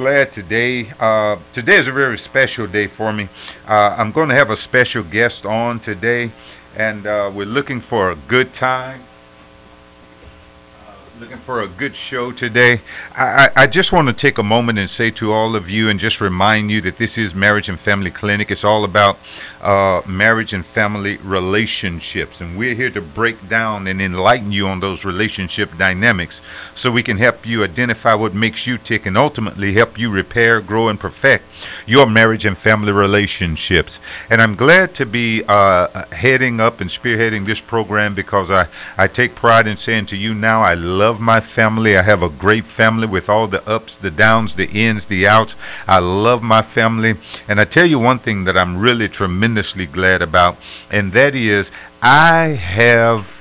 glad today. Uh, today is a very special day for me. Uh, I'm going to have a special guest on today, and uh, we're looking for a good time. Uh, looking for a good show today. I, I, I just want to take a moment and say to all of you and just remind you that this is Marriage and Family Clinic. It's all about uh, marriage and family relationships, and we're here to break down and enlighten you on those relationship dynamics so we can help you identify what makes you tick and ultimately help you repair, grow, and perfect your marriage and family relationships. And I'm glad to be uh, heading up and spearheading this program because I, I take pride in saying to you now, I love my family. I have a great family with all the ups, the downs, the ins, the outs. I love my family. And I tell you one thing that I'm really tremendously glad about, and that is I have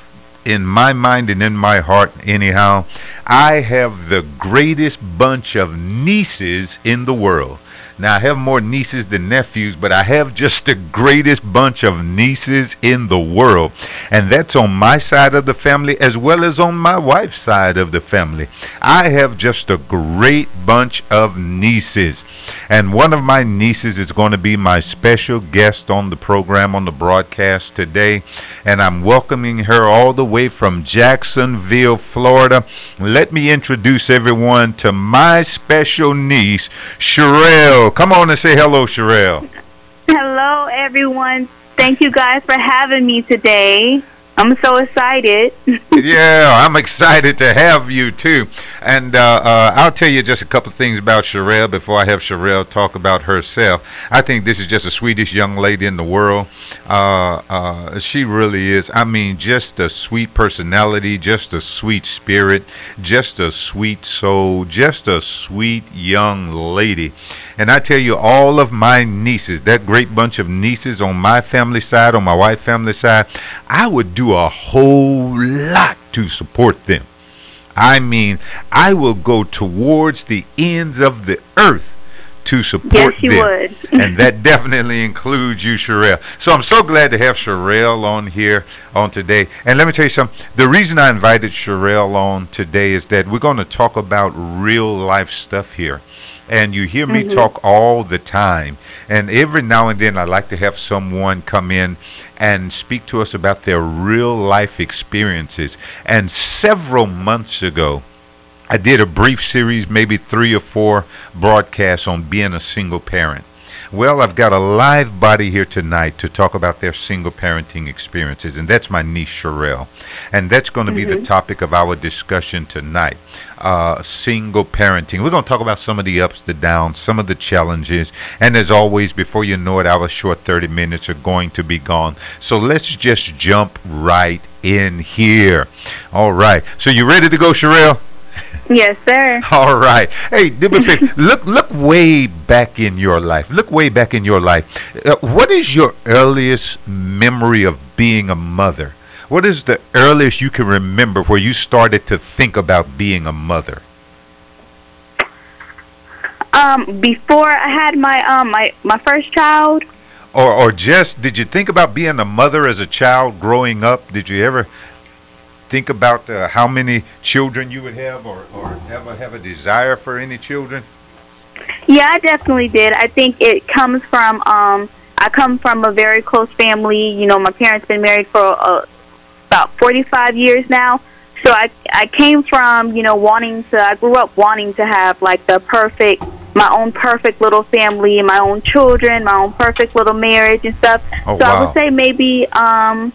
in my mind and in my heart, anyhow, I have the greatest bunch of nieces in the world. Now, I have more nieces than nephews, but I have just the greatest bunch of nieces in the world. And that's on my side of the family as well as on my wife's side of the family. I have just a great bunch of nieces. And one of my nieces is going to be my special guest on the program, on the broadcast today. And I'm welcoming her all the way from Jacksonville, Florida. Let me introduce everyone to my special niece, Sherelle. Come on and say hello, Sherelle. Hello, everyone. Thank you guys for having me today. I'm so excited. yeah, I'm excited to have you too. And uh, uh, I'll tell you just a couple of things about Sherelle before I have Sherelle talk about herself. I think this is just the sweetest young lady in the world. Uh, uh, she really is. I mean, just a sweet personality, just a sweet spirit, just a sweet soul, just a sweet young lady. And I tell you, all of my nieces, that great bunch of nieces on my family side, on my wife's family side, I would do a whole lot to support them. I mean, I will go towards the ends of the earth to support yes, you them. would. and that definitely includes you, Sherelle. So I'm so glad to have Sherelle on here on today. And let me tell you something. The reason I invited Sherelle on today is that we're going to talk about real life stuff here and you hear me mm-hmm. talk all the time. And every now and then, I like to have someone come in and speak to us about their real life experiences. And several months ago, I did a brief series, maybe three or four broadcasts on being a single parent. Well, I've got a live body here tonight to talk about their single parenting experiences, and that's my niece Sherelle. And that's going to mm-hmm. be the mm-hmm. topic of our discussion tonight uh, single parenting. We're going to talk about some of the ups, the downs, some of the challenges, and as always, before you know it, our short 30 minutes are going to be gone. So let's just jump right in here. All right. So you ready to go, Sherelle? Yes, sir. All right. Hey, do me look, look way back in your life. Look way back in your life. Uh, what is your earliest memory of being a mother? What is the earliest you can remember where you started to think about being a mother? Um, before I had my um my my first child. Or or just did you think about being a mother as a child growing up? Did you ever think about uh, how many children you would have, or or ever have a desire for any children? Yeah, I definitely did. I think it comes from um I come from a very close family. You know, my parents been married for a about 45 years now. So I I came from, you know, wanting to I grew up wanting to have like the perfect my own perfect little family, my own children, my own perfect little marriage and stuff. Oh, so wow. I would say maybe um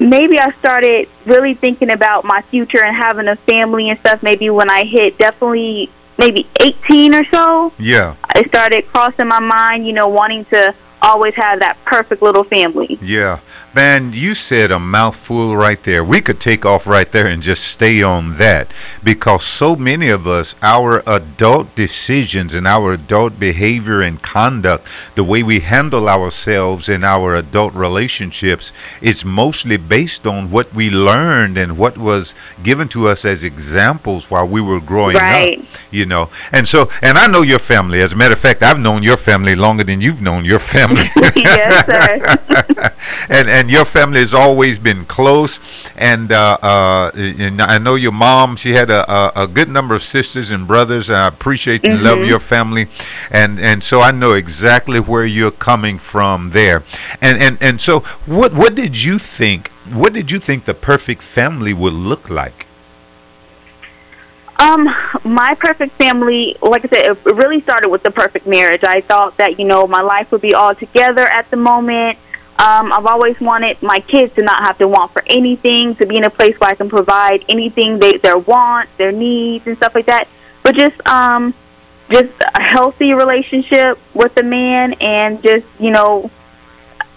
maybe I started really thinking about my future and having a family and stuff maybe when I hit definitely maybe 18 or so. Yeah. It started crossing my mind, you know, wanting to always have that perfect little family. Yeah. Man, you said a mouthful right there. We could take off right there and just stay on that because so many of us, our adult decisions and our adult behavior and conduct, the way we handle ourselves in our adult relationships, is mostly based on what we learned and what was given to us as examples while we were growing right. up. You know, and so, and I know your family. As a matter of fact, I've known your family longer than you've known your family. yes, sir. and and your family has always been close. And uh, uh, and I know your mom. She had a, a, a good number of sisters and brothers. And I appreciate and Mhm. love your family, and and so I know exactly where you're coming from there. And and and so, what what did you think? What did you think the perfect family would look like? Um, my perfect family, like I said, it really started with the perfect marriage. I thought that you know my life would be all together at the moment. Um, I've always wanted my kids to not have to want for anything, to be in a place where I can provide anything they their wants, their needs, and stuff like that. But just um, just a healthy relationship with the man, and just you know,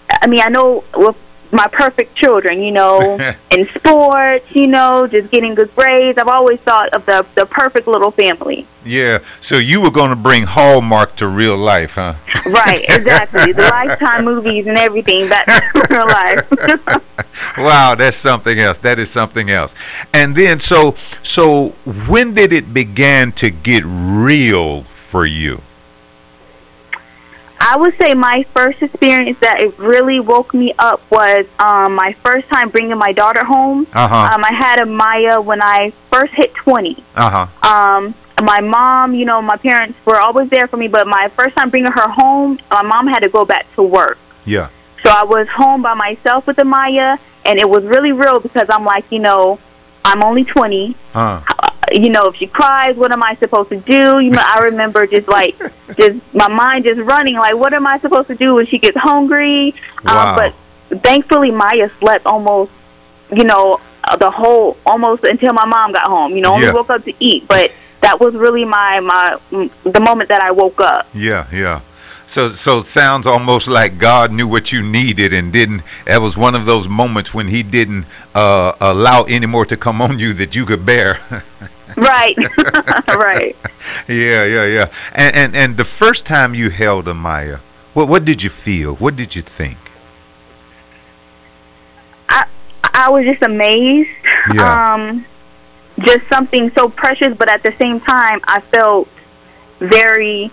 I mean, I know with my perfect children, you know, in sports, you know, just getting good grades. I've always thought of the the perfect little family. Yeah, so you were going to bring Hallmark to real life, huh? Right, exactly. The Lifetime movies and everything. That's real life. wow, that's something else. That is something else. And then, so so when did it begin to get real for you? I would say my first experience that it really woke me up was um my first time bringing my daughter home. Uh huh. Um, I had Amaya when I first hit 20. Uh huh. um my mom you know my parents were always there for me but my first time bringing her home my mom had to go back to work Yeah. so i was home by myself with amaya and it was really real because i'm like you know i'm only 20 Uh. you know if she cries what am i supposed to do you know i remember just like just my mind just running like what am i supposed to do when she gets hungry Wow. um but thankfully maya slept almost you know uh, the whole almost until my mom got home you know only Yeah. woke up to eat but that was really my my the moment that i woke up Yeah. Yeah. So so it sounds almost like God knew what you needed and didn't. That was one of those moments when He didn't uh allow any more to come on you that you could bear. right right Yeah, yeah, yeah. And and and the first time you held Amaya, what what did you feel? What did you think? i i was just amazed Yeah. um just something so precious but at the same time i felt very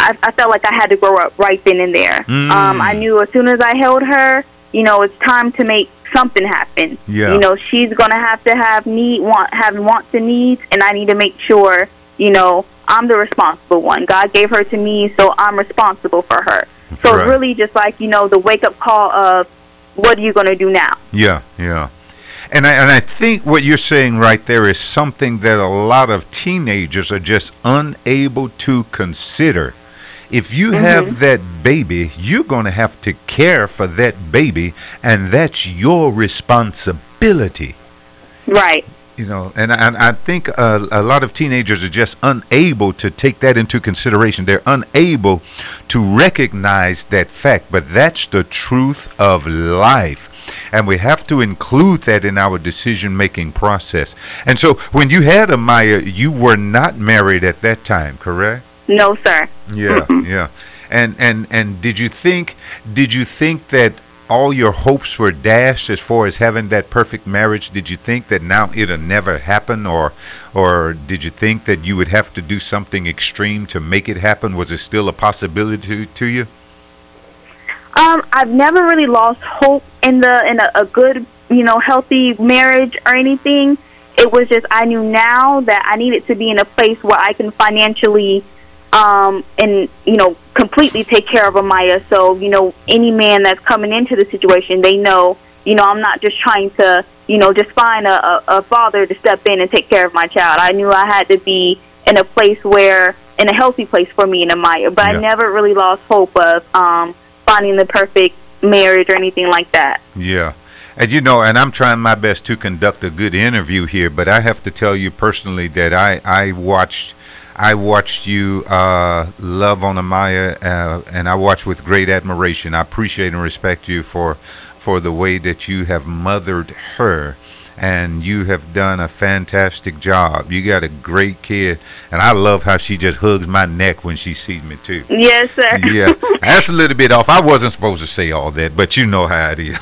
I, I felt like I had to grow up right then and there. Mm. Um, I knew as soon as I held her, you know, it's time to make something happen. Yeah. You know, she's gonna have to have need want have wants and needs and I need to make sure, you know, I'm the responsible one. God gave her to me, so I'm responsible for her. So Right. really just like, you know, the wake up call of what are you gonna do now? Yeah, yeah. And I and I think what you're saying right there is something that a lot of teenagers are just unable to consider. If you Mhm. have that baby, you're going to have to care for that baby and that's your responsibility. Right. You know, and I, I think uh, a lot of teenagers are just unable to take that into consideration. They're unable to recognize that fact, but that's the truth of life. And we have to include that in our decision making process. And so when you had Amaya, you were not married at that time, correct? No, sir. Yeah, yeah. And and and did you think did you think that all your hopes were dashed as far as having that perfect marriage? Did you think that now it'll never happen or or did you think that you would have to do something extreme to make it happen? Was it still a possibility to, to you? Um, I've never really lost hope in the in a, a good, you know, healthy marriage or anything. It was just I knew now that I needed to be in a place where I can financially um and you know completely take care of Amaya. So, you know, any man that's coming into the situation, they know, you know, I'm not just trying to, you know, just find a, a, a father to step in and take care of my child. I knew I had to be in a place where in a healthy place for me and Amaya. But Yeah. I never really lost hope of um finding the perfect marriage or anything like that. Yeah. And you know, and I'm trying my best to conduct a good interview here, but I have to tell you personally that I I watched I watched you uh love on Amaya uh, and I watched with great admiration. I appreciate and respect you for for the way that you have mothered her and you have done a fantastic job. You got a great kid and I love how she just hugs my neck when she sees me too. Yes, sir. yeah, that's a little bit off. I wasn't supposed to say all that, but you know how it is.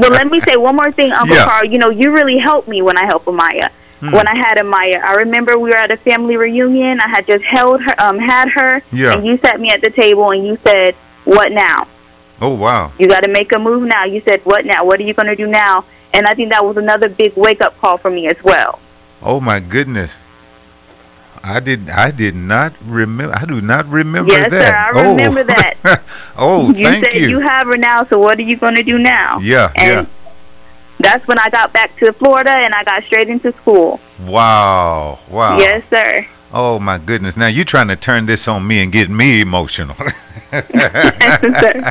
well, let me say one more thing, Uncle Yeah. Carl. You know, you really helped me when I helped Amaya. Hmm. When I had Amaya, I remember we were at a family reunion. I had just held her, um, had her, Yeah. and you sat me at the table and you said, "What now? Oh wow. You got to make a move now." You said, "What now? What are you going to do now?" and I think that was another big wake up call for me as well. Oh my goodness. I did. I did not remember. I do not remember yes, that. Yes, sir. I oh. remember that. oh, you thank said you. you have her now. So what are you going to do now? Yeah, and yeah. That's when I got back to Florida and I got straight into school. Wow! Wow! Yes, sir. Oh my goodness! Now you're trying to turn this on me and get me emotional. yes, sir.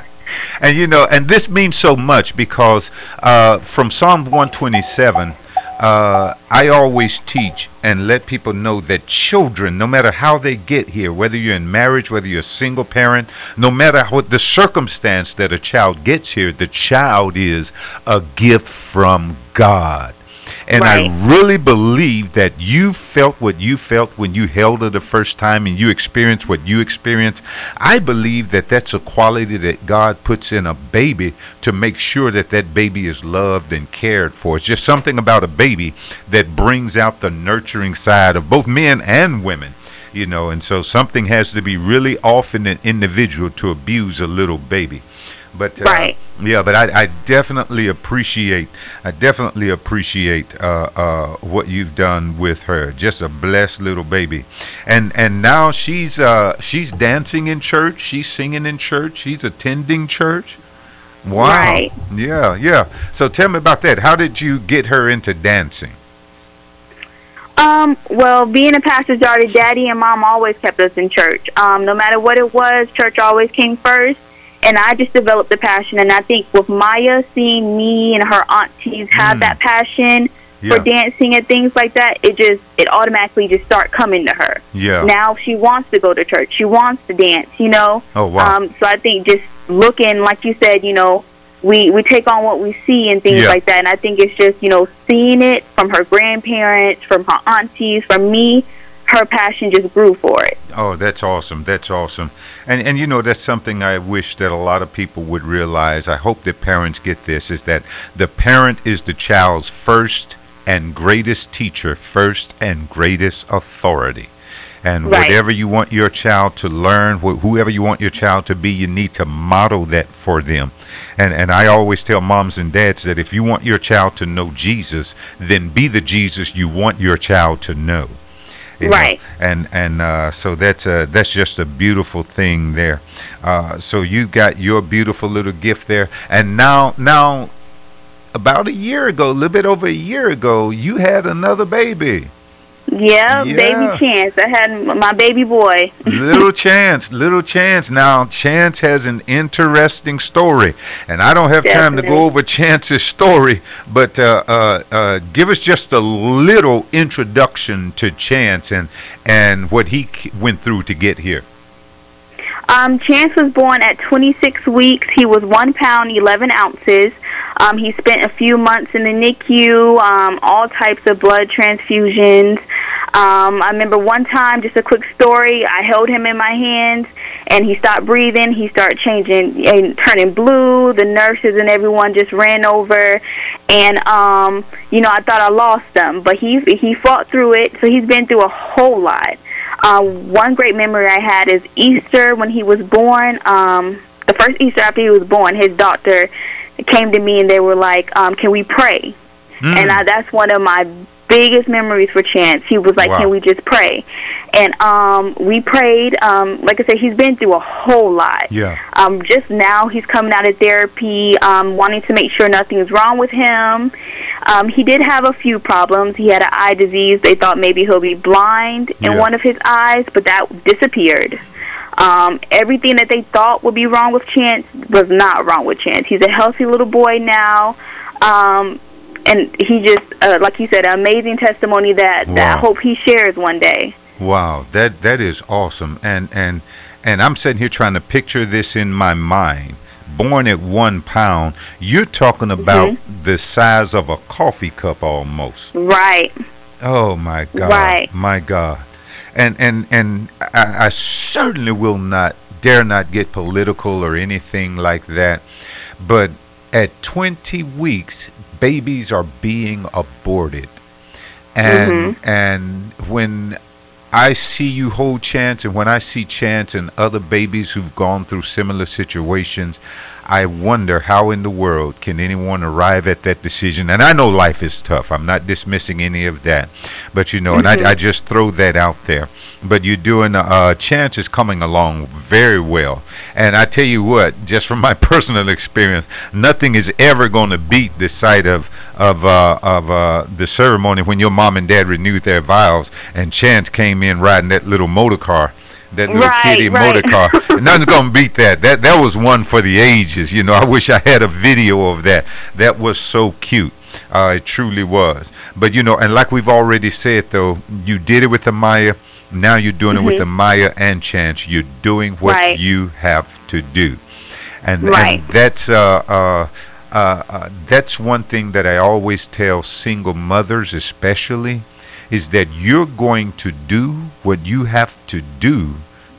And you know, and this means so much because uh, from Psalm 127, uh, I always teach and let people know that children, no matter how they get here, whether you're in marriage, whether you're a single parent, no matter what the circumstance that a child gets here, the child is a gift from God. And right. I really believe that you felt what you felt when you held her the first time and you experienced what you experienced. I believe that that's a quality that God puts in a baby to make sure that that baby is loved and cared for. It's just something about a baby that brings out the nurturing side of both men and women. You know, and so something has to be really off in an individual to abuse a little baby. But uh, right. yeah, but I, I definitely appreciate I definitely appreciate uh, uh, what you've done with her. Just a blessed little baby, and and now she's uh, she's dancing in church. She's singing in church. She's attending church. Wow. Right. Yeah, yeah. So tell me about that. How did you get her into dancing? Um, well, being a pastor's daughter, daddy and mom always kept us in church. Um, no matter what it was, church always came first and I just developed the passion. And I think with Maya seeing me and her aunties have Mm. that passion Yeah. for dancing and things like that, it just it automatically just start coming to her. Yeah. Now she wants to go to church. She wants to dance. You know. Oh wow. Um, so I think just looking, like you said, you know, we we take on what we see and things Yeah. like that. And I think it's just you know seeing it from her grandparents, from her aunties, from me. Her passion just grew for it. Oh, that's awesome. That's awesome. And and you know that's something I wish that a lot of people would realize. I hope that parents get this is that the parent is the child's first and greatest teacher, first and greatest authority. And Right. whatever you want your child to learn, wh- whoever you want your child to be, you need to model that for them. And and I always tell moms and dads that if you want your child to know Jesus, then be the Jesus you want your child to know. You know, Right. and and uh, so that's a that's just a beautiful thing there. Uh, so you got your beautiful little gift there, and now now about a year ago, a little bit over a year ago, you had another baby, Yeah, Yeah. baby Chance. I had my baby boy. little Chance, little Chance. Now Chance has an interesting story, and I don't have time to go over Chance's story, but uh, uh, uh, give us just a little introduction to Chance and and what he went through to get here. Um, Chance was born at 26 weeks. He was one pound 11 ounces. Um, he spent a few months in the NICU, um, all types of blood transfusions. Um, I remember one time, just a quick story. I held him in my hands, and he stopped breathing. He started changing and turning blue. The nurses and everyone just ran over, and um, you know, I thought I lost him, but he he fought through it. So he's been through a whole lot. Uh, one great memory I had is Easter when he was born. Um, the first Easter after he was born, his doctor came to me and they were like, um, "Can we pray?" Mm. And I, that's one of my biggest memories for Chance. He was like, Wow. "Can we just pray?" And um, we prayed. Um, like I said, he's been through a whole lot. yeah. Um, just now, he's coming out of therapy, um, wanting to make sure nothing's wrong with him. Um, he did have a few problems. He had an eye disease. They thought maybe he'll be blind in Yeah. one of his eyes, but that disappeared. Um, everything that they thought would be wrong with Chance was not wrong with Chance. He's a healthy little boy now. Um, and he just, uh, like you said, an amazing testimony that, that I hope he shares one day. Wow, that that is awesome. And and and I'm sitting here trying to picture this in my mind. Born at one pound, you're talking about Mm-hmm. the size of a coffee cup almost. Right. Oh my God, Right. my God. And and and I, I certainly will not dare not get political or anything like that. But at 20 weeks, babies are being aborted, and Mhm. and when I see you hold Chance, and when I see Chance and other babies who've gone through similar situations, I wonder how in the world can anyone arrive at that decision. And I know life is tough. I'm not dismissing any of that, but you know, mm-hmm. and I, I just throw that out there. But you're doing. Uh, Chance is coming along very well. And I tell you what, just from my personal experience, nothing is ever going to beat the sight of of uh, of uh, the ceremony when your mom and dad renewed their vows, and Chance came in riding that little motor car that little right, kitty right. motor car. Nothing's gonna beat that. That that was one for the ages. You know, I wish I had a video of that. That was so cute. Uh, it truly was. But you know, and like we've already said, though, you did it with the Maya. Now you're doing mm-hmm. it with the Maya and Chance. You're doing what right. you have to do, and, right. and that's uh, uh, uh, uh, that's one thing that I always tell single mothers, especially is that you're going to do what you have to do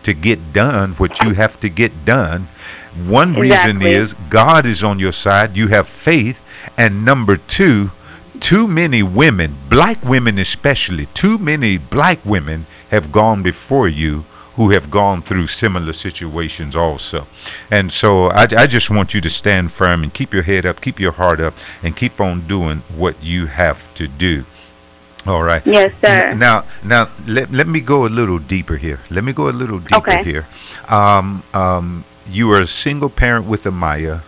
to get done what you have to get done. One exactly. reason is God is on your side, you have faith, and number two, too many women, black women especially, too many black women have gone before you who have gone through similar situations also. And so I, I just want you to stand firm and keep your head up, keep your heart up, and keep on doing what you have to do. All right. Yes, sir. Now, now let let me go a little deeper here. Let me go a little deeper okay. here. Um, um, you are a single parent with Amaya,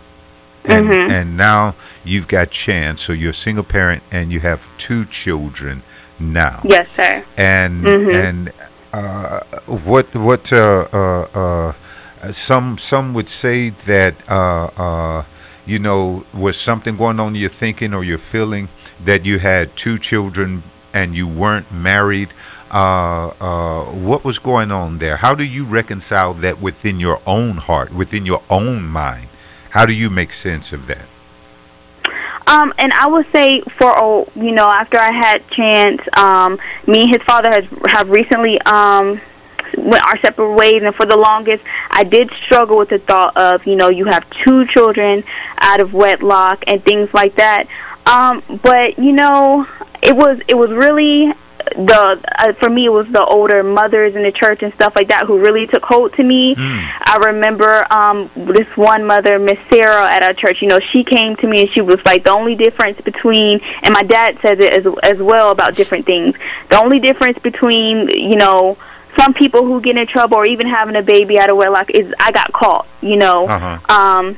and mm-hmm. and now you've got Chance. So you're a single parent and you have two children now. Yes, sir. And mm-hmm. and uh, what what uh, uh, uh, some some would say that uh, uh, you know was something going on in your thinking or your feeling that you had two children and you weren't married. Uh, uh, what was going on there? How do you reconcile that within your own heart, within your own mind? How do you make sense of that? Um, and I would say for oh, you know, after I had chance, um, me and his father has have recently um went our separate ways and for the longest I did struggle with the thought of, you know, you have two children out of wedlock and things like that. Um, but you know, it was it was really the uh, for me it was the older mothers in the church and stuff like that who really took hold to me. Mm. I remember um this one mother, Miss Sarah at our church, you know, she came to me and she was like the only difference between and my dad says it as as well about different things. The only difference between, you know, some people who get in trouble or even having a baby out of wedlock is I got caught, you know. Uh-huh. Um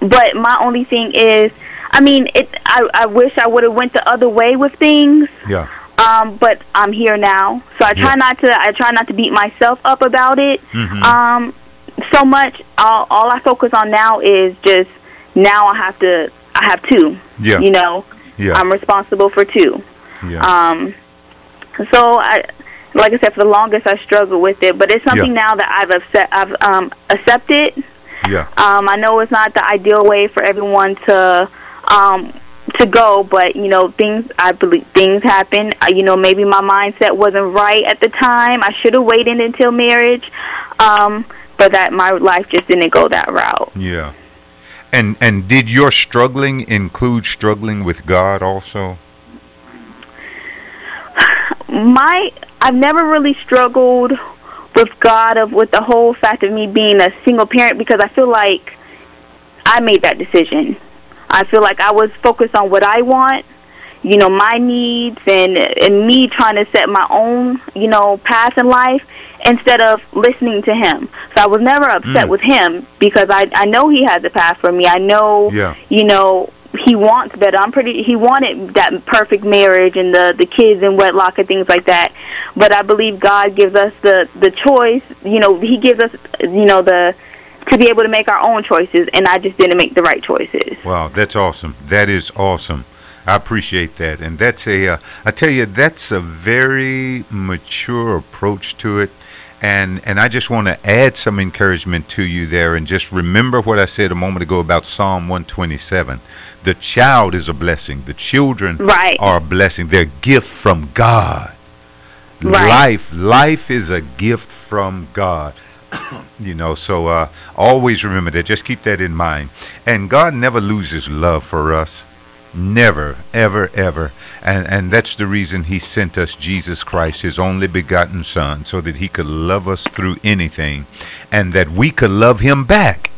but my only thing is I mean, it. I I wish I would have went the other way with things. Yeah. Um, but I'm here now, so I try yeah. not to. I try not to beat myself up about it. Mm-hmm. Um, so much. All all I focus on now is just now I have to. I have two. Yeah. You know. Yeah. I'm responsible for two. Yeah. Um. So I, like I said, for the longest I struggled with it, but it's something yeah. now that I've accept, I've um accepted. Yeah. Um, I know it's not the ideal way for everyone to um to go but you know things i believe things happen uh, you know maybe my mindset wasn't right at the time. I should have waited until marriage um but that my life just didn't go that route. Yeah. And and did your struggling include struggling with god also? My i've never really struggled with god of with the whole fact of me being a single parent because i feel like i made that decision I feel like I was focused on what I want, you know, my needs and and me trying to set my own, you know, path in life instead of listening to him. So I was never upset mm. with him because I I know he has a path for me. I know, yeah. you know, he wants better. I'm pretty. He wanted that perfect marriage and the the kids and wedlock and things like that. But I believe God gives us the the choice. You know, He gives us you know the to be able to make our own choices, and I just didn't make the right choices. Wow, that's awesome. That is awesome. I appreciate that, and that's a. Uh, I tell you, that's a very mature approach to it, and and I just want to add some encouragement to you there, and just remember what I said a moment ago about Psalm 127. The child is a blessing. The children right. are a blessing. They're a gift from God. Right. Life, life is a gift from God. you know, so uh, always remember that. Just keep that in mind. And God never loses love for us. Never, ever, ever. And and that's the reason he sent us Jesus Christ, his only begotten son, so that he could love us through anything and that we could love him back.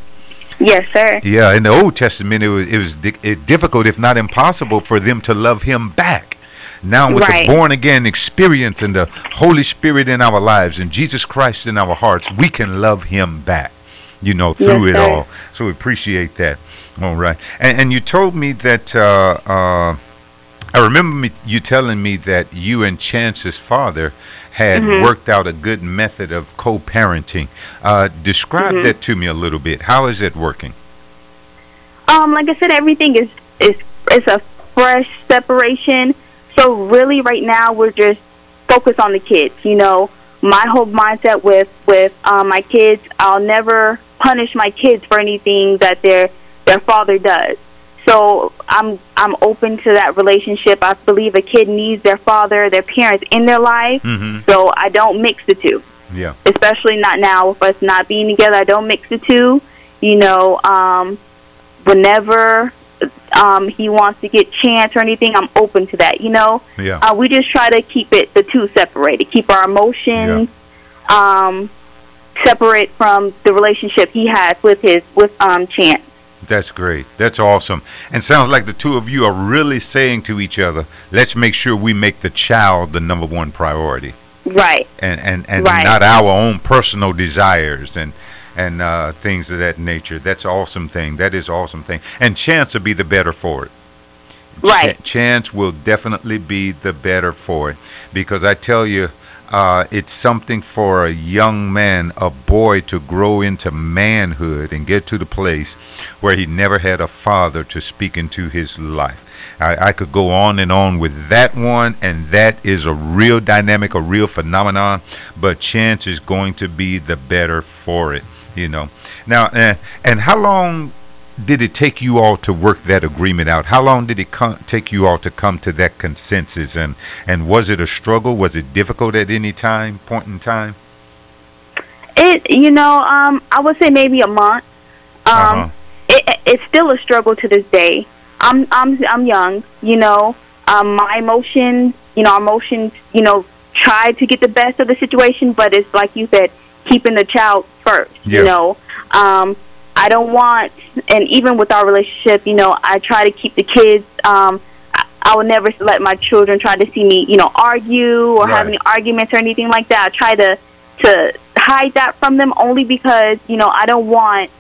Yes, sir. Yeah, in the Old Testament it was it was di- difficult if not impossible for them to love him back. Now with right. the born again experience and the Holy Spirit in our lives and Jesus Christ in our hearts, we can love him back. You know, through yes, it all. So we appreciate that. All right. And and you told me that uh uh I remember me, you telling me that you and Chance's father had mm-hmm. worked out a good method of co-parenting. Uh, describe mm-hmm. that to me a little bit. How is it working? Um, like I said, everything is is is a fresh separation. So really, right now we're just focused on the kids. You know, my whole mindset with with um, my kids, I'll never punish my kids for anything that their their father does. So I'm I'm open to that relationship. I believe a kid needs their father, their parents in their life. Mm-hmm. So I don't mix the two. Yeah. Especially not now with us not being together. I don't mix the two. You know, um, whenever um he wants to get chance or anything, I'm open to that. You know. Yeah. Uh, we just try to keep it the two separated. Keep our emotions yeah. um separate from the relationship he has with his with um Chance. That's great. That's awesome. And sounds like the two of you are really saying to each other, let's make sure we make the child the number one priority. Right. And and, and right. not our own personal desires and and uh things of that nature. That's awesome thing. That is awesome thing. And chance will be the better for it. Right. Ch- chance will definitely be the better for it because I tell you uh, it's something for a young man, a boy, to grow into manhood and get to the place where he never had a father to speak into his life. I, I could go on and on with that one, and that is a real dynamic, a real phenomenon. But chance is going to be the better for it, you know. Now, uh, and how long did it take you all to work that agreement out? How long did it come, take you all to come to that consensus? And and was it a struggle? Was it difficult at any time, point in time? It, you know, um, I would say maybe a month. Um, uh-huh. it, it's still a struggle to this day. I'm I'm I'm young, you know. Um, my emotions, you know, our emotions, you know, try to get the best of the situation, but it's like you said, keeping the child first. Yeah. You know, um, I don't want, and even with our relationship, you know, I try to keep the kids. Um, I, I will never let my children try to see me, you know, argue or Right. have any arguments or anything like that. I try to to hide that from them only because you know I don't want.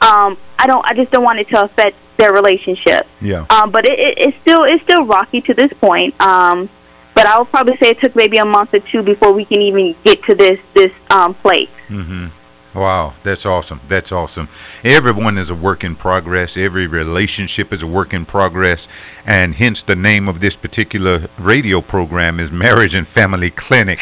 Um, I don't. I just don't want it to affect their relationship. Yeah. Um, but it, it, it's still it's still rocky to this point. Um, but I would probably say it took maybe a month or two before we can even get to this this um, place. Mhm. Wow, that's awesome. That's awesome. Everyone is a work in progress. Every relationship is a work in progress, and hence the name of this particular radio program is Marriage and Family Clinic.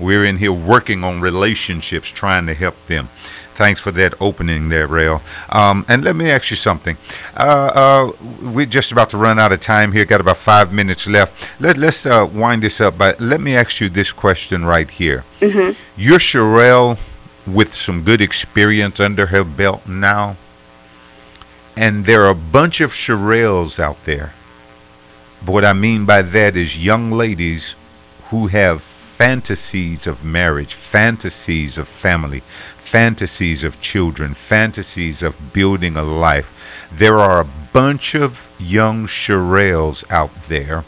We're in here working on relationships, trying to help them. Thanks for that opening there, Rail. Um, and let me ask you something. Uh, uh, we're just about to run out of time here. Got about five minutes left. Let, let's uh, wind this up. But let me ask you this question right here. hmm You're Sherelle with some good experience under her belt now, and there are a bunch of Sherelles out there. But what I mean by that is young ladies who have fantasies of marriage, fantasies of family, fantasies of children, fantasies of building a life. There are a bunch of young Sherelles out there.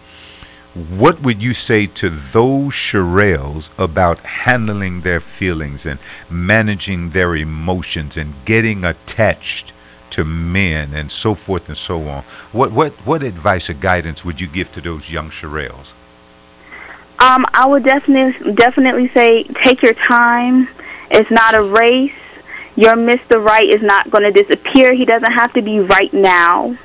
What would you say to those Sherelles about handling their feelings and managing their emotions and getting attached to men and so forth and so on? What what what advice or guidance would you give to those young Sherelles? Um, I would definitely definitely say take your time. It's not a race. Your Mr. Right is not going to disappear. He doesn't have to be right now.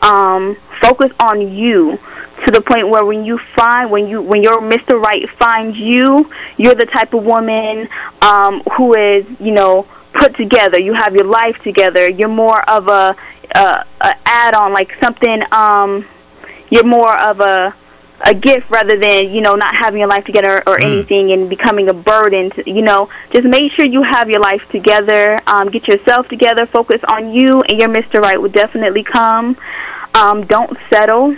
Um, focus on you to the point where when you find when you when your Mr. Right finds you, you're the type of woman um, who is you know put together. You have your life together. You're more of a, a, a add on, like something. Um, you're more of a a gift rather than you know not having your life together or Mm. anything and becoming a burden to, you know just make sure you have your life together um get yourself together focus on you and your mr right will definitely come um don't settle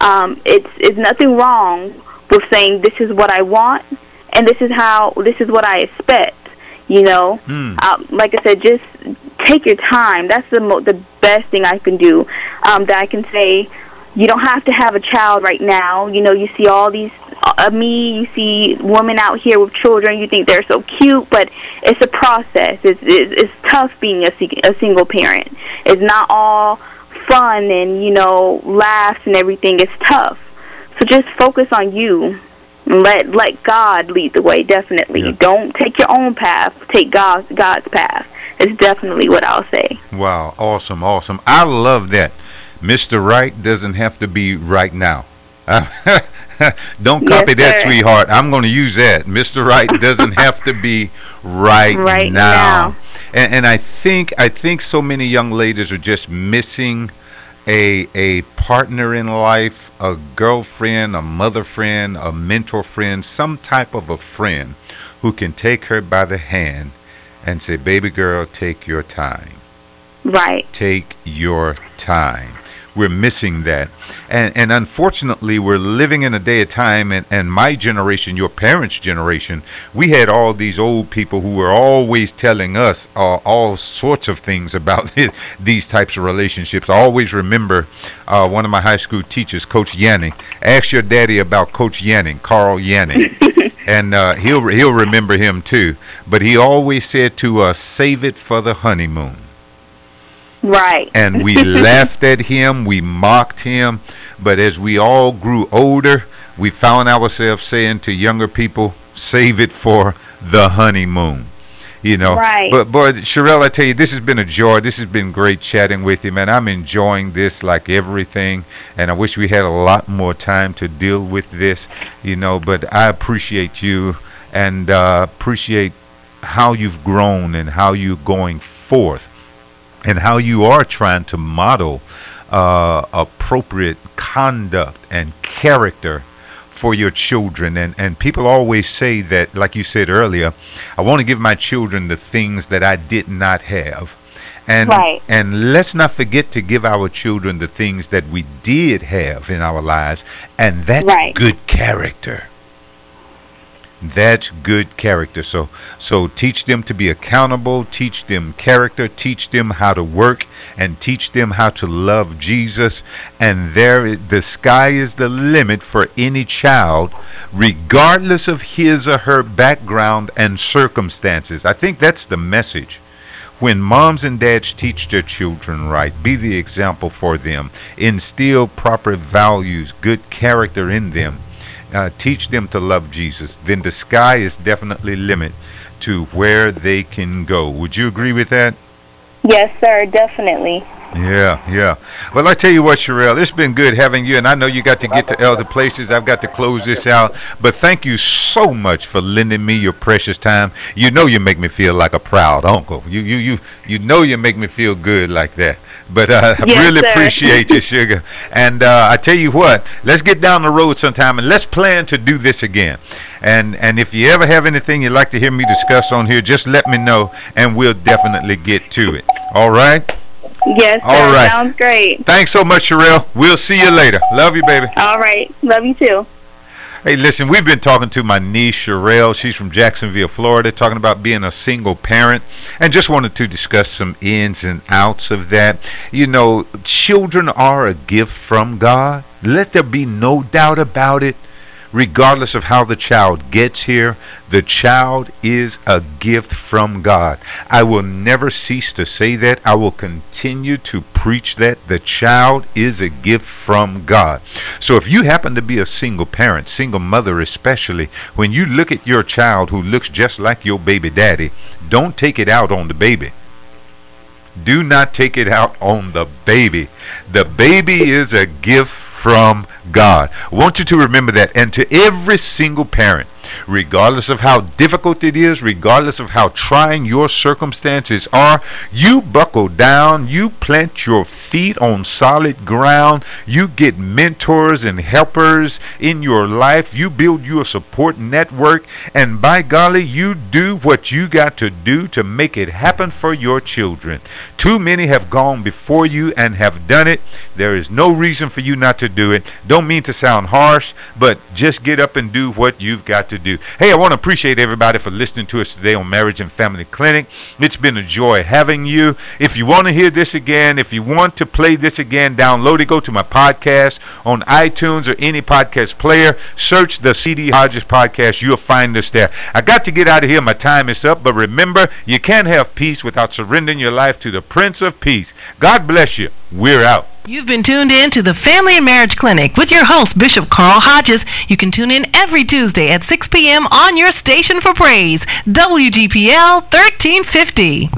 um, it's it's nothing wrong with saying this is what I want and this is how this is what I expect. You know, mm. um, like I said, just take your time. That's the mo- the best thing I can do. Um, that I can say, you don't have to have a child right now. You know, you see all these uh, me. You see women out here with children. You think they're so cute, but it's a process. It's it's, it's tough being a, a single parent. It's not all fun and you know laughs and everything. It's tough. So just focus on you. Let let God lead the way. Definitely, yeah. don't take your own path. Take God's God's path. It's definitely what I'll say. Wow, awesome, awesome. I love that. Mr. Right doesn't have to be right now. Don't copy yes, that, sir. sweetheart. I'm going to use that. Mr. Right doesn't have to be right, right now. now. And, and I think I think so many young ladies are just missing a a partner in life, a girlfriend, a mother friend, a mentor friend, some type of a friend who can take her by the hand and say, "Baby girl, take your time." Right. Take your time. We're missing that. And and unfortunately we're living in a day of time and, and my generation, your parents' generation, we had all these old people who were always telling us uh, all sorts of things about these types of relationships. I always remember uh, one of my high school teachers, Coach Yanning. Ask your daddy about Coach Yanning, Carl Yanning. and uh, he'll he'll remember him too. But he always said to us, "Save it for the honeymoon." Right. And we laughed at him, we mocked him, but as we all grew older, we found ourselves saying to younger people, "Save it for the honeymoon." You know, right. but but Sherelle, I tell you, this has been a joy. This has been great chatting with you, man. I'm enjoying this like everything, and I wish we had a lot more time to deal with this. You know, but I appreciate you and uh, appreciate how you've grown and how you're going forth and how you are trying to model uh, appropriate conduct and character for your children and and people always say that like you said earlier I want to give my children the things that I did not have and right. and let's not forget to give our children the things that we did have in our lives and that's right. good character that's good character so so teach them to be accountable, teach them character, teach them how to work, and teach them how to love Jesus. And there, the sky is the limit for any child, regardless of his or her background and circumstances. I think that's the message. When moms and dads teach their children right, be the example for them, instill proper values, good character in them, uh, teach them to love Jesus, then the sky is definitely limit to where they can go. Would you agree with that? Yes, sir, definitely. Yeah, yeah. Well, I tell you what, Sherelle, it's been good having you, and I know you got to get to other places. I've got to close this out, but thank you so much for lending me your precious time. You know, you make me feel like a proud uncle. You, you, you, you know, you make me feel good like that. But uh, yes, I really sir. appreciate you, sugar. And uh, I tell you what, let's get down the road sometime and let's plan to do this again. And and if you ever have anything you'd like to hear me discuss on here, just let me know, and we'll definitely get to it. All right. Yes, sir. All right. Sounds great. Thanks so much, Sherelle. We'll see you later. Love you, baby. All right. Love you too. Hey, listen, we've been talking to my niece, Sherelle. She's from Jacksonville, Florida, talking about being a single parent and just wanted to discuss some ins and outs of that. You know, children are a gift from God. Let there be no doubt about it. Regardless of how the child gets here, the child is a gift from God. I will never cease to say that. I will continue to preach that. The child is a gift from God. So if you happen to be a single parent, single mother especially, when you look at your child who looks just like your baby daddy, don't take it out on the baby. Do not take it out on the baby. The baby is a gift from God. I want you to remember that. And to every single parent, regardless of how difficult it is, regardless of how trying your circumstances are, you buckle down, you plant your feet on solid ground, you get mentors and helpers in your life, you build your support network, and by golly, you do what you got to do to make it happen for your children. Too many have gone before you and have done it. There is no reason for you not to do it. Don't mean to sound harsh, but just get up and do what you've got to do. Hey, I want to appreciate everybody for listening to us today on Marriage and Family Clinic. It's been a joy having you. If you want to hear this again, if you want to play this again, download it. Go to my podcast on iTunes or any podcast player. Search the CD Hodges podcast. You'll find us there. I got to get out of here. My time is up. But remember, you can't have peace without surrendering your life to the Prince of Peace. God bless you. We're out. You've been tuned in to the Family and Marriage Clinic with your host, Bishop Carl Hodges. You can tune in every Tuesday at 6 p.m. on your station for praise, WGPL 1350.